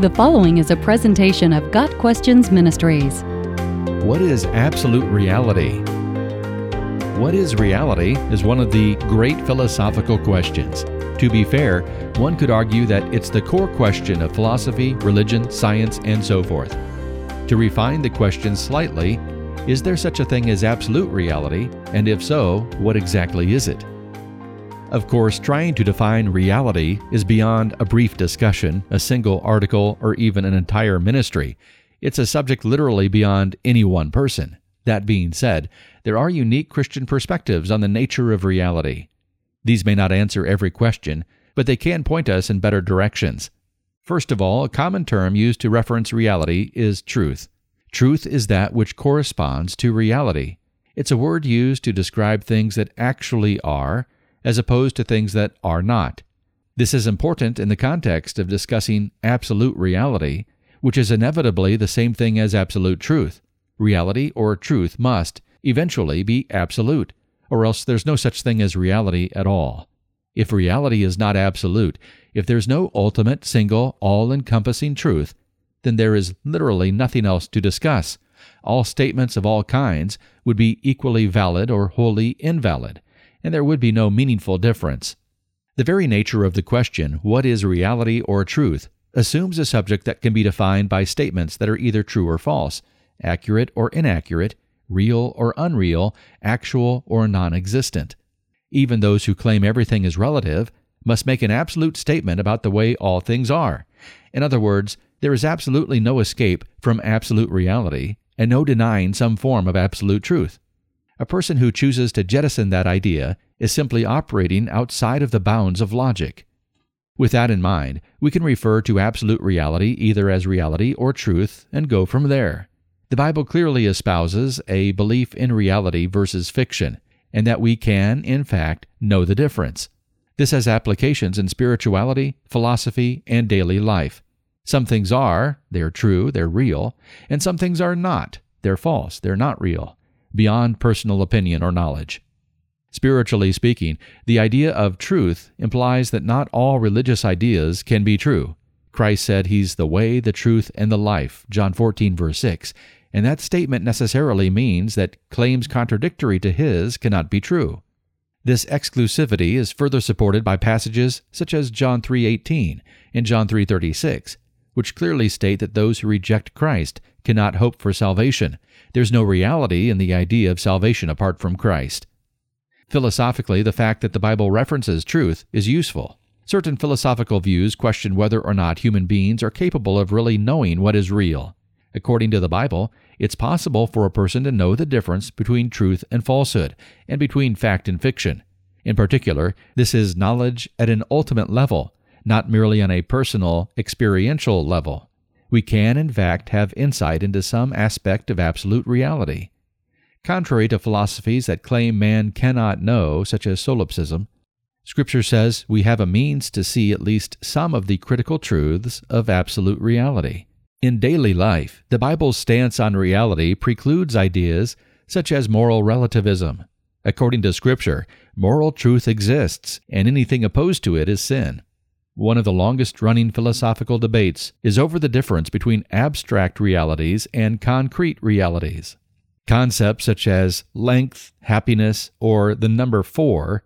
The following is a presentation of Got Questions Ministries. What is absolute reality? What is reality is one of the great philosophical questions. To be fair, one could argue that it's the core question of philosophy, religion, science, and so forth. To refine the question slightly, is there such a thing as absolute reality? And if so, what exactly is it? Of course, trying to define reality is beyond a brief discussion, a single article, or even an entire ministry. It's a subject literally beyond any one person. That being said, there are unique Christian perspectives on the nature of reality. These may not answer every question, but they can point us in better directions. First of all, a common term used to reference reality is truth. Truth is that which corresponds to reality. It's a word used to describe things that actually are as opposed to things that are not. This is important in the context of discussing absolute reality, which is inevitably the same thing as absolute truth. Reality or truth must eventually be absolute, or else there's no such thing as reality at all. If reality is not absolute, if there's no ultimate, single, all encompassing truth, then there is literally nothing else to discuss. All statements of all kinds would be equally valid or wholly invalid and there would be no meaningful difference. The very nature of the question, what is reality or truth, assumes a subject that can be defined by statements that are either true or false, accurate or inaccurate, real or unreal, actual or non existent. Even those who claim everything is relative must make an absolute statement about the way all things are. In other words, there is absolutely no escape from absolute reality and no denying some form of absolute truth. A person who chooses to jettison that idea is simply operating outside of the bounds of logic. With that in mind, we can refer to absolute reality either as reality or truth and go from there. The Bible clearly espouses a belief in reality versus fiction, and that we can, in fact, know the difference. This has applications in spirituality, philosophy, and daily life. Some things are, they're true, they're real, and some things are not, they're false, they're not real beyond personal opinion or knowledge. Spiritually speaking, the idea of truth implies that not all religious ideas can be true. Christ said he's the way, the truth, and the life, John 14, verse 6, and that statement necessarily means that claims contradictory to his cannot be true. This exclusivity is further supported by passages such as John 3:18 and John 3:36, which clearly state that those who reject Christ cannot hope for salvation. There's no reality in the idea of salvation apart from Christ. Philosophically, the fact that the Bible references truth is useful. Certain philosophical views question whether or not human beings are capable of really knowing what is real. According to the Bible, it's possible for a person to know the difference between truth and falsehood, and between fact and fiction. In particular, this is knowledge at an ultimate level, not merely on a personal, experiential level we can, in fact, have insight into some aspect of absolute reality. Contrary to philosophies that claim man cannot know, such as solipsism, Scripture says we have a means to see at least some of the critical truths of absolute reality. In daily life, the Bible's stance on reality precludes ideas such as moral relativism. According to Scripture, moral truth exists, and anything opposed to it is sin. One of the longest running philosophical debates is over the difference between abstract realities and concrete realities. Concepts such as length, happiness, or the number four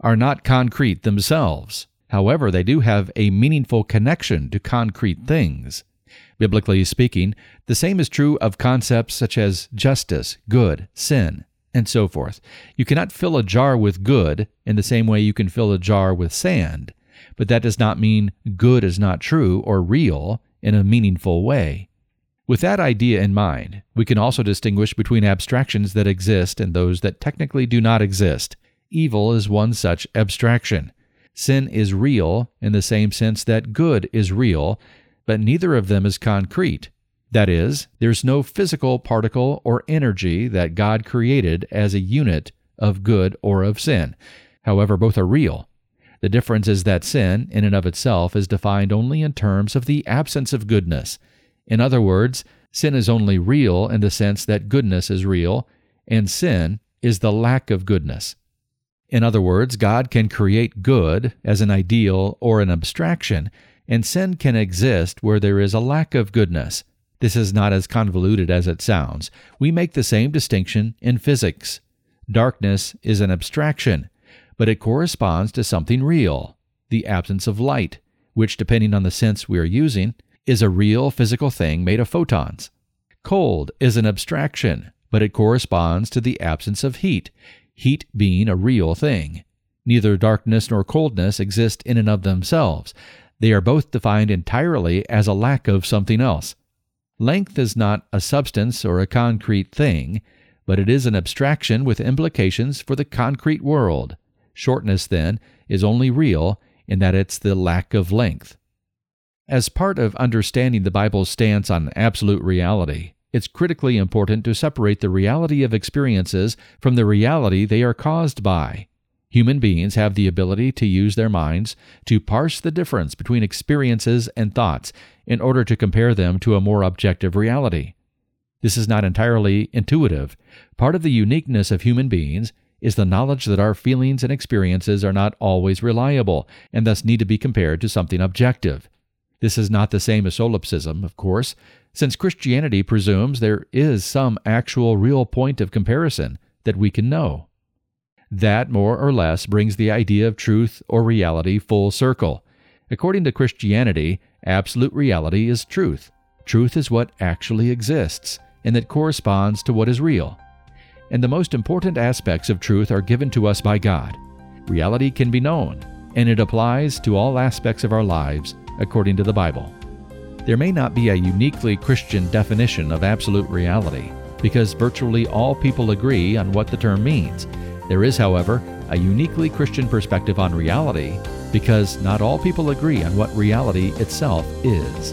are not concrete themselves. However, they do have a meaningful connection to concrete things. Biblically speaking, the same is true of concepts such as justice, good, sin, and so forth. You cannot fill a jar with good in the same way you can fill a jar with sand but that does not mean good is not true or real in a meaningful way. With that idea in mind, we can also distinguish between abstractions that exist and those that technically do not exist. Evil is one such abstraction. Sin is real in the same sense that good is real, but neither of them is concrete. That is, there's no physical particle or energy that God created as a unit of good or of sin. However, both are real. The difference is that sin, in and of itself, is defined only in terms of the absence of goodness. In other words, sin is only real in the sense that goodness is real, and sin is the lack of goodness. In other words, God can create good as an ideal or an abstraction, and sin can exist where there is a lack of goodness. This is not as convoluted as it sounds. We make the same distinction in physics. Darkness is an abstraction, but it corresponds to something real, the absence of light, which, depending on the sense we are using, is a real physical thing made of photons. Cold is an abstraction, but it corresponds to the absence of heat, heat being a real thing. Neither darkness nor coldness exist in and of themselves. They are both defined entirely as a lack of something else. Length is not a substance or a concrete thing, but it is an abstraction with implications for the concrete world. Shortness, then, is only real in that it's the lack of length. As part of understanding the Bible's stance on absolute reality, it's critically important to separate the reality of experiences from the reality they are caused by. Human beings have the ability to use their minds to parse the difference between experiences and thoughts in order to compare them to a more objective reality. This is not entirely intuitive. Part of the uniqueness of human beings is the knowledge that our feelings and experiences are not always reliable and thus need to be compared to something objective. This is not the same as solipsism, of course, since Christianity presumes there is some actual real point of comparison that we can know. That, more or less, brings the idea of truth or reality full circle. According to Christianity, absolute reality is truth. Truth is what actually exists, and that corresponds to what is real. And the most important aspects of truth are given to us by God. Reality can be known, and it applies to all aspects of our lives according to the Bible. There may not be a uniquely Christian definition of absolute reality, because virtually all people agree on what the term means there is, however, a uniquely Christian perspective on reality because not all people agree on what reality itself is.